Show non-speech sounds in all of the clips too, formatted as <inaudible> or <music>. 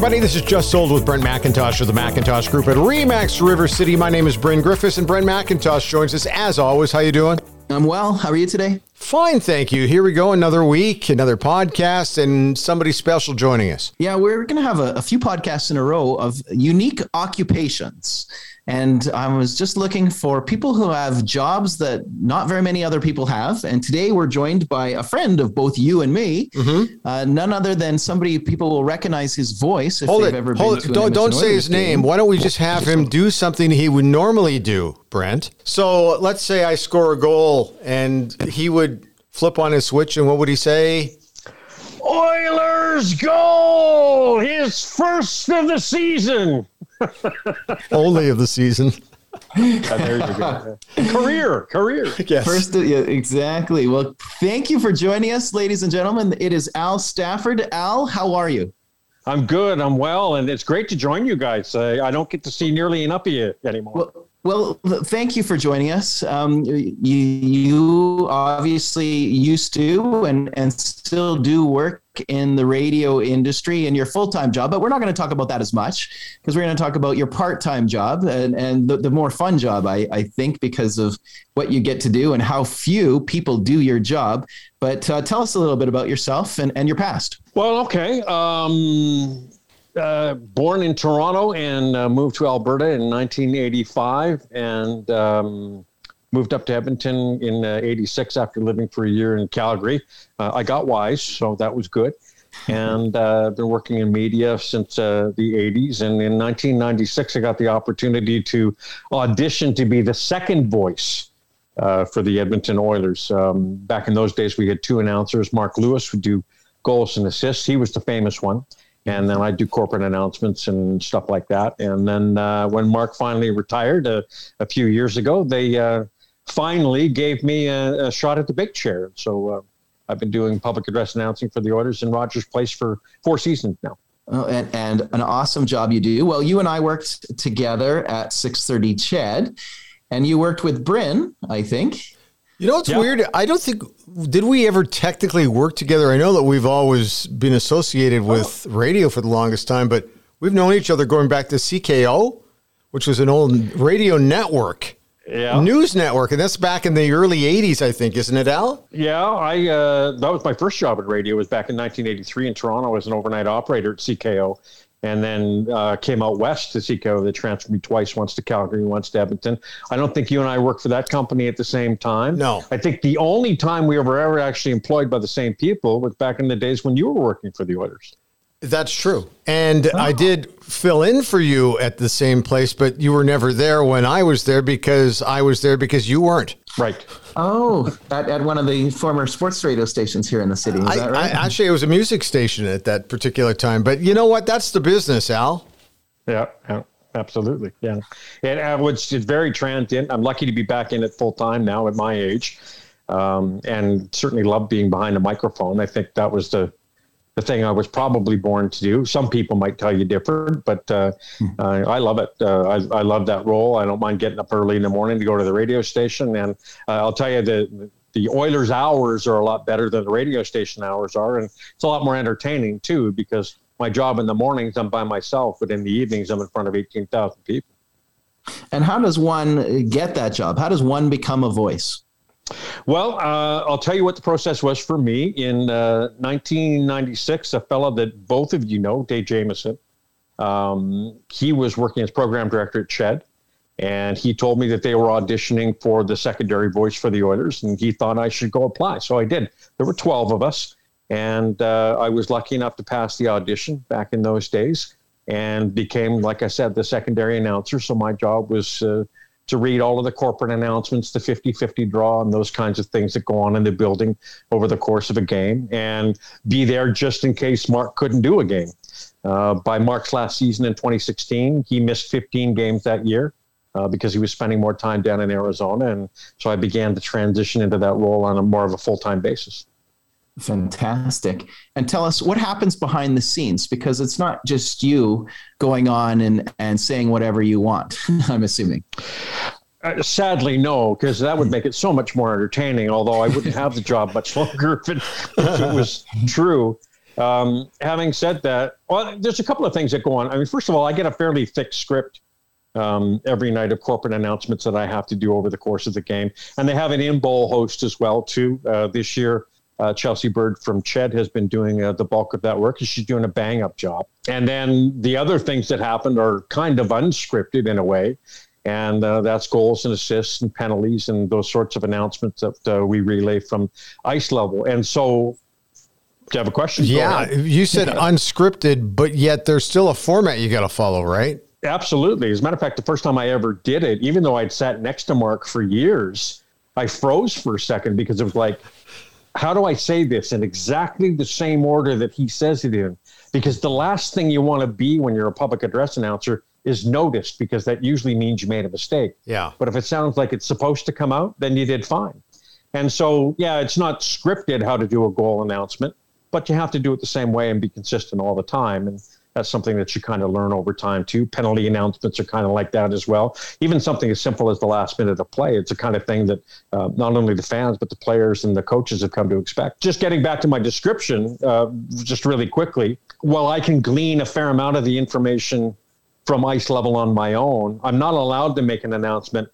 Everybody, this is Just Sold with Brent McIntosh of the McIntosh Group at Remax River City. My name is Bryn Griffiths, and Brent McIntosh joins us as always. How you doing? I'm well. How are you today? Fine, thank you. Here we go, another week, another podcast, and somebody special joining us. Yeah, we're going to have a, a few podcasts in a row of unique occupations. And I was just looking for people who have jobs that not very many other people have. And today we're joined by a friend of both you and me, mm-hmm. uh, none other than somebody people will recognize his voice if hold they've it, ever hold been it. to Don't, don't say Oilers his game. name. Why don't we just have him do something he would normally do, Brent? So let's say I score a goal and he would flip on his switch, and what would he say? Oilers goal! His first of the season. <laughs> Only of the season. Uh, there you go. career, career. Yes. First, yeah, exactly. Well, thank you for joining us, ladies and gentlemen. It is Al Stafford. Al, how are you? I'm good. I'm well, and it's great to join you guys. Uh, I don't get to see nearly enough of you anymore. Well, well, thank you for joining us. Um, you, you obviously used to and, and still do work in the radio industry in your full time job, but we're not going to talk about that as much because we're going to talk about your part time job and, and the, the more fun job, I, I think, because of what you get to do and how few people do your job. But uh, tell us a little bit about yourself and, and your past. Well, okay. Um, uh, born in Toronto and uh, moved to Alberta in 1985 and um, moved up to Edmonton in uh, 86 after living for a year in Calgary. Uh, I got wise, so that was good. And uh, been working in media since uh, the 80s. And in 1996, I got the opportunity to audition to be the second voice uh, for the Edmonton Oilers. Um, back in those days, we had two announcers. Mark Lewis would do goals and assists. He was the famous one. And then I do corporate announcements and stuff like that. And then uh, when Mark finally retired uh, a few years ago, they uh, finally gave me a, a, shot at the big chair. So uh, I've been doing public address announcing for the Oilers in Rogers Place for four seasons now. Oh, and, and an awesome job you do. Well, you and I worked together at 630 Ched, and you worked with Bryn, I think. You know, it's yeah. weird. I don't think did we ever technically work together. I know that we've always been associated with oh. radio for the longest time, but we've known each other going back to CKO, which was an old radio network, yeah. news network, and that's back in the early '80s, I think, isn't it, Al? Yeah, I uh, that was my first job at radio. It was back in 1983 in Toronto as an overnight operator at CKO, and then uh, came out west to CKO. They transferred me twice, once to Calgary, once to Edmonton. I don't think you and I worked for that company at the same time. No. I think the only time we were ever actually employed by the same people was back in the days when you were working for the Oilers. That's true. And oh. I did fill in for you at the same place, but you were never there when I was there because I was there because you weren't. Right. Oh, <laughs> at, at one of the former sports radio stations here in the city. Is I, that right? I, actually, it was a music station at that particular time. But you know what? That's the business, Al. Yeah, yeah absolutely. Yeah. And uh, it's, it's very transient. I'm lucky to be back in it full time now at my age. Um, and certainly love being behind a microphone. I think that was the the thing I was probably born to do. Some people might tell you different, but uh, uh, I love it. Uh, I, I, love that role. I don't mind getting up early in the morning to go to the radio station, and uh, I'll tell you the the Oilers hours are a lot better than the radio station hours are, and it's a lot more entertaining too because my job in the mornings I'm by myself, but in the evenings I'm in front of eighteen thousand people. And how does one get that job? How does one become a voice? Well, uh, I'll tell you what the process was for me. In uh, 1996, a fellow that both of you know, Dave Jameson, um, he was working as program director at Ched, and he told me that they were auditioning for the secondary voice for the Oilers, and he thought I should go apply. So I did. There were 12 of us, and uh, I was lucky enough to pass the audition back in those days and became, like I said, the secondary announcer. So my job was uh, to read all of the corporate announcements, the 50 50 draw, and those kinds of things that go on in the building over the course of a game, and be there just in case Mark couldn't do a game. Uh, by Mark's last season in 2016, he missed 15 games that year. Uh, because he was spending more time down in Arizona. And so I began to transition into that role on a more of a full time basis. Fantastic. And tell us what happens behind the scenes because it's not just you going on and, and saying whatever you want, <laughs> I'm assuming. Uh, sadly, no, because that would make it so much more entertaining. Although I wouldn't have the job much <laughs> longer if it, if it was true. Um, having said that, well, there's a couple of things that go on. I mean, first of all, I get a fairly thick script um, every night of corporate announcements that I have to do over the course of the game, and they have an in-bowl host as well too. Uh, this year, uh, Chelsea Bird from Ched has been doing uh, the bulk of that work, and she's doing a bang-up job. And then the other things that happened are kind of unscripted in a way and uh, that's goals and assists and penalties and those sorts of announcements that uh, we relay from ice level. And so, do you have a question? Yeah, you said <laughs> unscripted, but yet there's still a format you got to follow, right? Absolutely. As a matter of fact, the first time I ever did it, even though I'd sat next to Mark for years, I froze for a second because it was like, how do I say this in exactly the same order that he says it in? Because the last thing you want to be when you're a public address announcer is noticed because that usually means you made a mistake. Yeah. But if it sounds like it's supposed to come out, then you did fine. And so, yeah, it's not scripted how to do a goal announcement, but you have to do it the same way and be consistent all the time. And that's something that you kind of learn over time too. Penalty announcements are kind of like that as well. Even something as simple as the last minute of play, it's a kind of thing that uh, not only the fans but the players and the coaches have come to expect. Just getting back to my description, uh, just really quickly, while I can glean a fair amount of the information from ice level on my own. I'm not allowed to make an announcement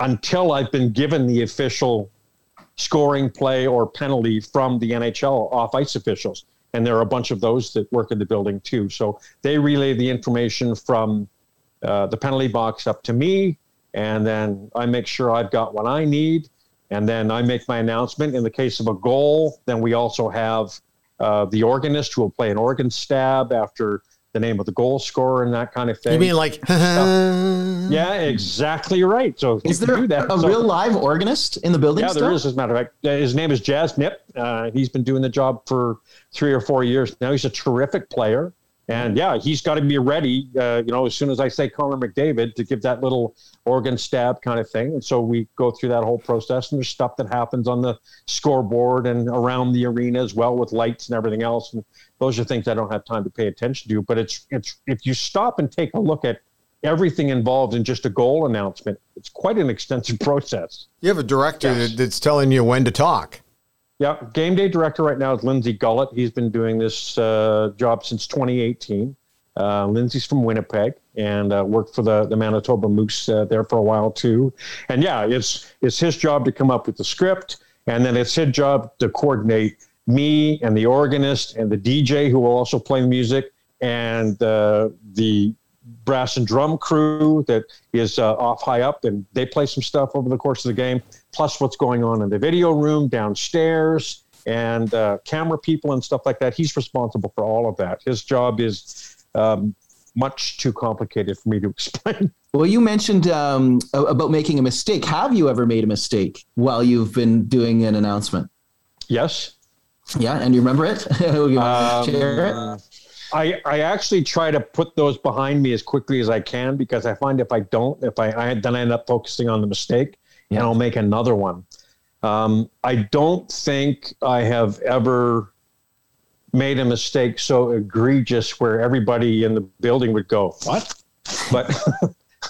until I've been given the official scoring play or penalty from the NHL off ice officials. And there are a bunch of those that work in the building too. So they relay the information from uh, the penalty box up to me. And then I make sure I've got what I need. And then I make my announcement. In the case of a goal, then we also have uh, the organist who will play an organ stab after the name of the goal scorer and that kind of thing. You mean like? <laughs> <laughs> yeah, exactly right. So is there a so, real live organist in the building? Yeah, still? there is. As a matter of fact, his name is Jazz Nip. Uh, he's been doing the job for three or four years now. He's a terrific player. And yeah, he's got to be ready, uh, you know, as soon as I say Connor McDavid to give that little organ stab kind of thing. And so we go through that whole process, and there's stuff that happens on the scoreboard and around the arena as well with lights and everything else. And those are things I don't have time to pay attention to. But it's it's if you stop and take a look at everything involved in just a goal announcement, it's quite an extensive <laughs> process. You have a director yes. that's telling you when to talk. Yeah, game day director right now is Lindsay Gullett. He's been doing this uh, job since 2018. Uh, Lindsay's from Winnipeg and uh, worked for the, the Manitoba Moose uh, there for a while too. And yeah, it's it's his job to come up with the script, and then it's his job to coordinate me and the organist and the DJ who will also play music and uh, the brass and drum crew that is uh, off high up, and they play some stuff over the course of the game plus what's going on in the video room downstairs and uh, camera people and stuff like that. He's responsible for all of that. His job is um, much too complicated for me to <laughs> explain. Well, you mentioned um, about making a mistake. Have you ever made a mistake while you've been doing an announcement? Yes. Yeah, and you remember it? <laughs> you um, share it? I, I actually try to put those behind me as quickly as I can because I find if I don't, if I, I then I end up focusing on the mistake yeah. and I'll make another one. Um, I don't think I have ever made a mistake so egregious where everybody in the building would go, "What?" But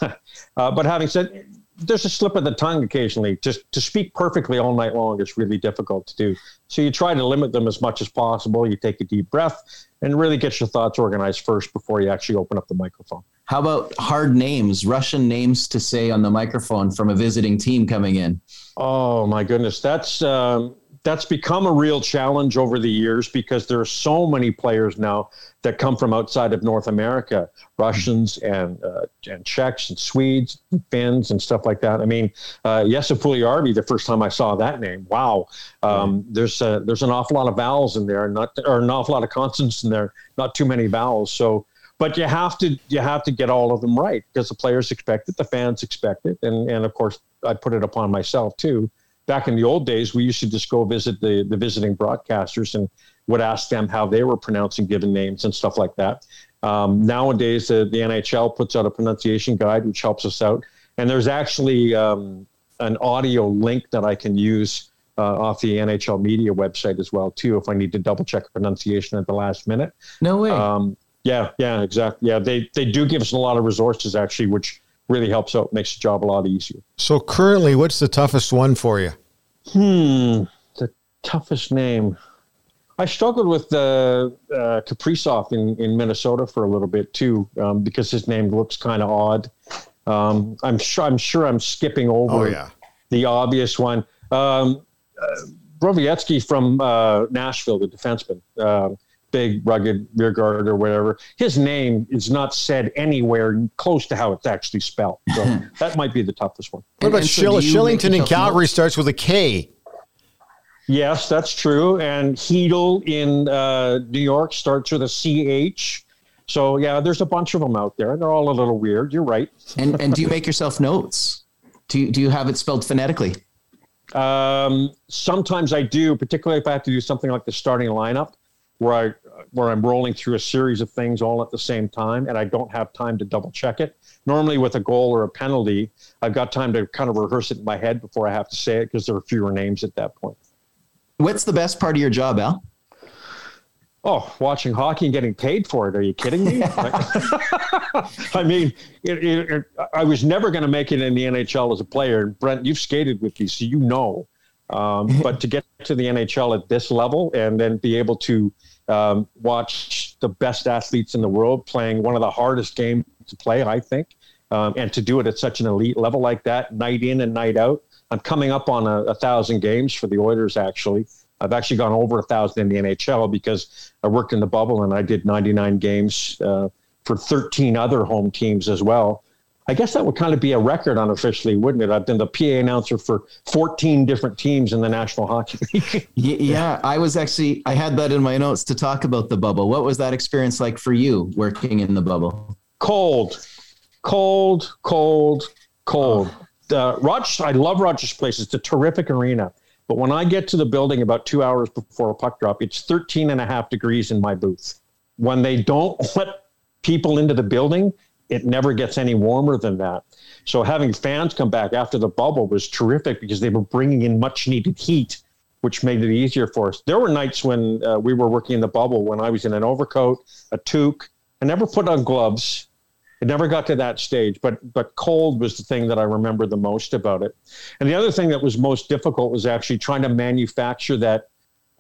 <laughs> uh, but having said, there's a slip of the tongue occasionally. Just to speak perfectly all night long is really difficult to do. So you try to limit them as much as possible. You take a deep breath and really get your thoughts organized first before you actually open up the microphone. How about hard names, Russian names to say on the microphone from a visiting team coming in? Oh my goodness, that's um, that's become a real challenge over the years because there are so many players now that come from outside of North America, Russians and uh, and Czechs and Swedes, and Finns and stuff like that. I mean, uh, Jesse Puljujarvi, the first time I saw that name, wow, um, there's a, there's an awful lot of vowels in there, not or an awful lot of consonants in there, not too many vowels. So, but you have to you have to get all of them right because the players expect it, the fans expect it, and and of course I put it upon myself too back in the old days, we used to just go visit the, the visiting broadcasters and would ask them how they were pronouncing given names and stuff like that. Um, nowadays, uh, the NHL puts out a pronunciation guide, which helps us out. And there's actually um, an audio link that I can use uh, off the NHL media website as well, too, if I need to double check a pronunciation at the last minute. No way. Um, yeah, yeah, exactly. Yeah, they, they do give us a lot of resources, actually, which really helps out, makes the job a lot easier. So currently, what's the toughest one for you? Hmm, the toughest name. I struggled with the uh, Kaprizov in, in Minnesota for a little bit too, um, because his name looks kind of odd. Um, I'm sure I'm sure I'm skipping over Oh, yeah. the obvious one. Um, uh, Borowiecki from uh, Nashville, the defenseman, uh, big rugged rear guard or whatever. His name is not said anywhere close to how it's actually spelled. So <laughs> that might be the toughest one. What about and so Shill- do you make Kylington in Calgary notes? starts with a K. Yes, that's true. And Chytil in uh, New York starts with a CH. So yeah, there's a bunch of them out there. They're all a little weird. You're right. And and do you make yourself notes? Do you, do you have it spelled phonetically? Um, sometimes I do, particularly if I have to do something like the starting lineup, where I where I'm rolling through a series of things all at the same time, and I don't have time to double check it. Normally, with a goal or a penalty, I've got time to kind of rehearse it in my head before I have to say it because there are fewer names at that point. What's the best part of your job, Al? Oh, watching hockey and getting paid for it. Are you kidding me? <laughs> <laughs> I mean, it, it, it, I was never going to make it in the NHL as a player. And Brent, you've skated with me, so you know. Um, <laughs> but to get to the NHL at this level and then be able to um, watch the best athletes in the world playing one of the hardest games to play, I think, um, and to do it at such an elite level like that, night in and night out. I'm coming up on a, a thousand games for the Oilers, actually. I've actually gone over a thousand in the NHL because I worked in the bubble and I did 99 games uh, for 13 other home teams as well. I guess that would kind of be a record unofficially, wouldn't it? I've been the PA announcer for 14 different teams in the National Hockey <laughs> League. Yeah, I was actually I had that in my notes to talk about the bubble. What was that experience like for you working in the bubble? cold, cold, cold, cold. Uh, Rochester, I love Rogers Place. It's a terrific arena. But when I get to the building about two hours before a puck drop, it's 13 and a half degrees in my booth. When they don't <laughs> let people into the building, it never gets any warmer than that. So having fans come back after the bubble was terrific because they were bringing in much needed heat, which made it easier for us. There were nights when uh, we were working in the bubble when I was in an overcoat, a toque. I never put on gloves. It never got to that stage, but but cold was the thing that I remember the most about it. And the other thing that was most difficult was actually trying to manufacture that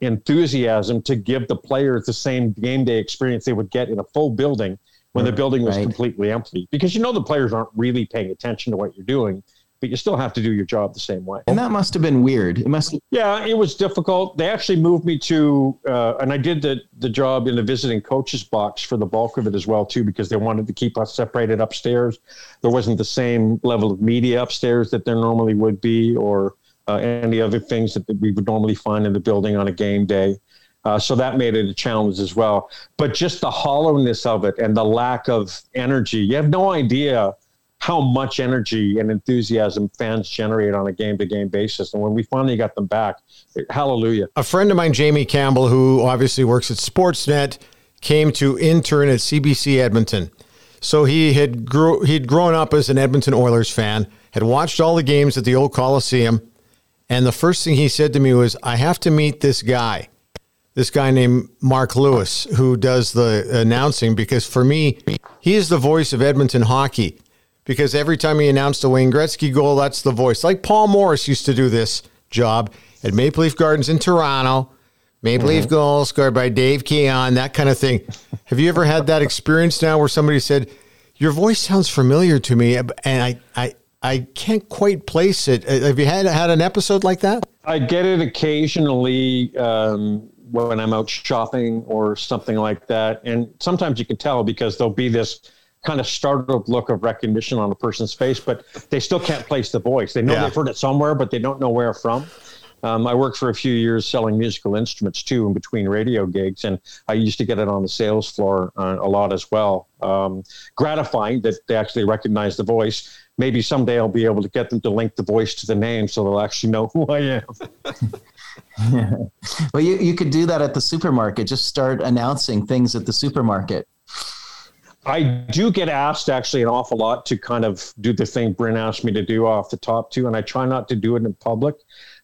enthusiasm to give the players the same game day experience they would get in a full building when the building was Right. completely empty. Because you know the players aren't really paying attention to what you're doing, but you still have to do your job the same way. And that must have been weird. It must Yeah, it was difficult. They actually moved me to, uh, and I did the the job in the visiting coaches box for the bulk of it as well too, because they wanted to keep us separated upstairs. There wasn't the same level of media upstairs that there normally would be, or uh, any other things that we would normally find in the building on a game day. Uh, so that made it a challenge as well. But just the hollowness of it and the lack of energy, you have no idea how much energy and enthusiasm fans generate on a game to game basis. And when we finally got them back, hallelujah. A friend of mine, Jamie Campbell, who obviously works at Sportsnet, came to intern at CBC Edmonton. So he had grew he'd grown up as an Edmonton Oilers fan, had watched all the games at the old Coliseum, and the first thing he said to me was, "I have to meet this guy." This guy named Mark Lewis, who does the announcing, because for me, he is the voice of Edmonton hockey. Because every time he announced a Wayne Gretzky goal, that's the voice. Like Paul Morris used to do this job at Maple Leaf Gardens in Toronto. Maple Leaf goal scored by Dave Keon, that kind of thing. Have you ever had that experience now where somebody said, Your voice sounds familiar to me, and I, I, I can't quite place it? Uh, Have you had, had an episode like that? I get it occasionally um, when I'm out shopping or something like that. And sometimes you can tell because there'll be this kind of startled look of recognition on a person's face, but they still can't place the voice. They know Yeah. they've heard it somewhere, but they don't know where from. Um, I worked for a few years selling musical instruments too in between radio gigs, and I used to get it on the sales floor uh, a lot as well. Um, gratifying that they actually recognize the voice. Maybe someday I'll be able to get them to link the voice to the name so they'll actually know <laughs> who I am. <laughs> <laughs> well you, you could do that at the supermarket. Just start announcing things at the supermarket. I do get asked actually an awful lot to kind of do the thing Bryn asked me to do off the top too, and I try not to do it in public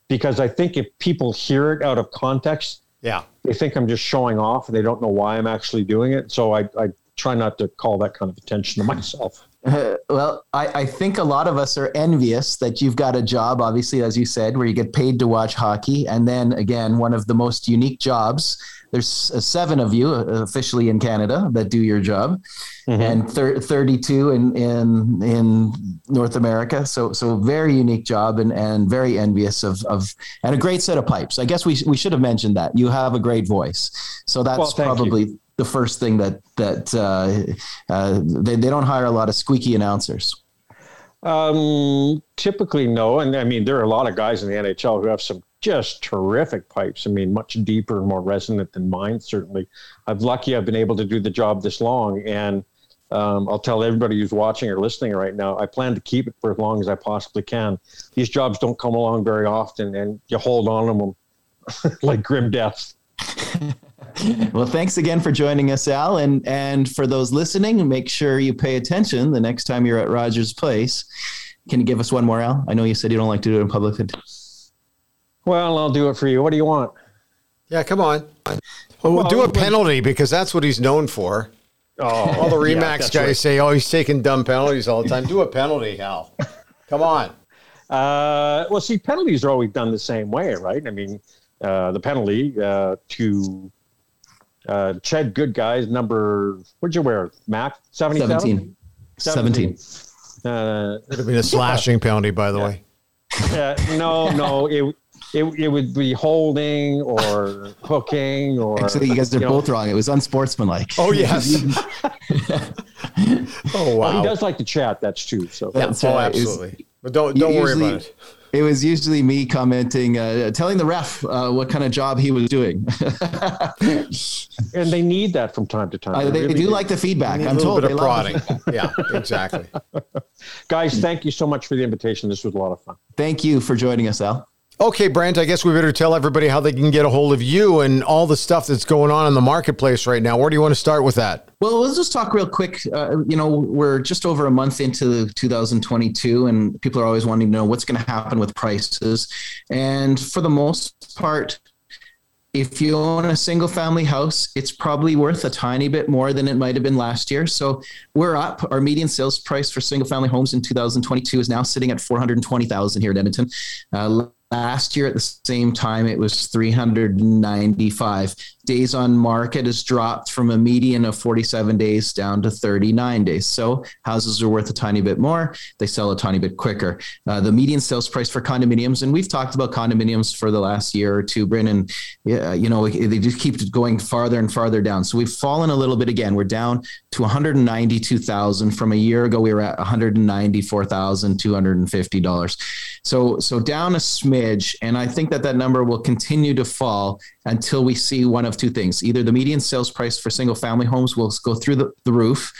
because I think if people hear it out of context, Yeah. they think I'm just showing off and they don't know why I'm actually doing it. So I, I try not to call that kind of attention to myself. Uh, <laughs> well, I, I, think a lot of us are envious that you've got a job, obviously, as you said, where you get paid to watch hockey. And then again, one of the most unique jobs. There's uh, seven of you uh, officially in Canada that do your job, mm-hmm. and thir- 32 in, in in North America. So so very unique job, and, and very envious of of and a great set of pipes. I guess we we should have mentioned that you have a great voice. So that's well, probably. You the first thing that that uh, uh, they they don't hire a lot of squeaky announcers. Um, typically, no. And I mean, there are a lot of guys in the NHL who have some just terrific pipes. I mean, much deeper, more resonant than mine. Certainly, I'm lucky I've been able to do the job this long. And um, I'll tell everybody who's watching or listening right now, I plan to keep it for as long as I possibly can. These jobs don't come along very often, and you hold on to them <laughs> like grim death. <laughs> <laughs> well, thanks again for joining us, Al. And and for those listening, make sure you pay attention the next time you're at Rogers Place. Can you give us one more, Al? I know you said you don't like to do it in public. Well, I'll do it for you. What do you want? Yeah, come on. Well, we'll do a penalty because that's what he's known for. Oh, all the Remax yeah, guys right. say, "Oh, he's taking dumb penalties all the time." do a penalty, Al. Come on. Uh, well, see, penalties are always done the same way, right? I mean, uh, the penalty uh, to uh, Chad Good Guys, number, what'd you wear? Mac 77? 17. 17. 17. Uh, Would have been a slashing yeah. penalty, by the yeah. way. Uh, no, no, it, it, it would be holding or hooking or. Actually, you guys are you both know. wrong. It was unsportsmanlike. Oh, yes. <laughs> oh, wow. Well, he does like to chat. That's true. So, yeah, oh, absolutely. But don't, don't worry about it it was usually me commenting, uh, telling the ref uh, what kind of job he was doing. and they need that from time to time. Uh, they, really do, like the feedback. I'm told. Bit of prodding. yeah, exactly. <laughs> Guys, thank you so much for the invitation. This was a lot of fun. Thank you for joining us, Al. Okay, Brent, I guess we better tell everybody how they can get a hold of you and all the stuff that's going on in the marketplace right now. Where do you want to start with that? Well, let's just talk real quick. Uh, you know, we're just over a month into 2022, and people are always wanting to know what's going to happen with prices. And for the most part, if you own a single family house, it's probably worth a tiny bit more than it might have been last year. So we're up. Our median sales price for single family homes in 2022 is now sitting at 420,000 here in Edmonton. Uh, Last year at the same time, it was 395 days on market has dropped from a median of 47 days down to 39 days. So houses are worth a tiny bit more. They sell a tiny bit quicker. Uh, the median sales price for condominiums, and we've talked about condominiums for the last year or two, Bryn, and uh, you know they just keep going farther and farther down. So we've fallen a little bit again. We're down to 192,000 from a year ago. We were at 194,250 dollars. So so down a smidge, and I think that that number will continue to fall until we see one of two things. Either the median sales price for single family homes will go through the, the roof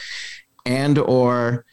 and or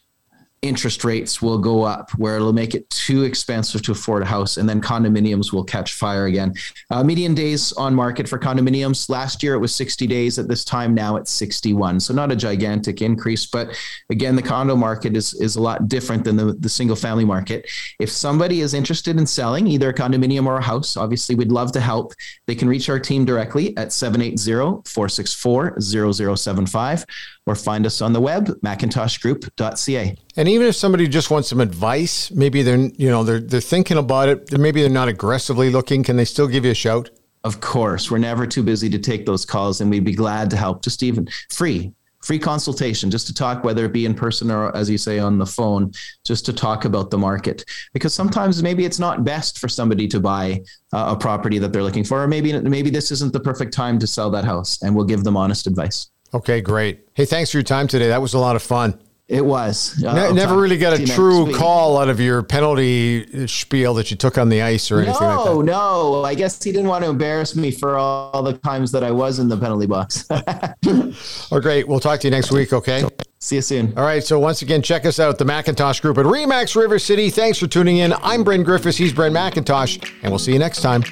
interest rates will go up where it'll make it too expensive to afford a house and then condominiums will catch fire again. Uh, median days on market for condominiums. Last year it was 60 days. At this time now it's 61 so not a gigantic increase but again the condo market is is a lot different than the, the single family market. If somebody is interested in selling either a condominium or a house obviously we'd love to help. They can reach our team directly at 780-464-0075 or find us on the web, macintoshgroup.ca. And even if somebody just wants some advice, maybe they're you know they're they're thinking about it, maybe they're not aggressively looking, can they still give you a shout? Of course, we're never too busy to take those calls, and we'd be glad to help. Just even free, free consultation, just to talk, whether it be in person or as you say on the phone, just to talk about the market. Because sometimes maybe it's not best for somebody to buy uh, a property that they're looking for, or maybe maybe this isn't the perfect time to sell that house, and we'll give them honest advice. Okay, great. Hey, thanks for your time today. That was a lot of fun. It was. Uh, never really got a true call out of your penalty spiel that you took on the ice or anything no, like that. Oh no, I guess he didn't want to embarrass me for all the times that I was in the penalty box. <laughs> oh, great. We'll talk to you next week, okay? See you soon. All right. So, once again, check us out, the McIntosh Group at Remax River City. Thanks for tuning in. I'm Bryn Griffiths. He's Brent McIntosh, and we'll see you next time.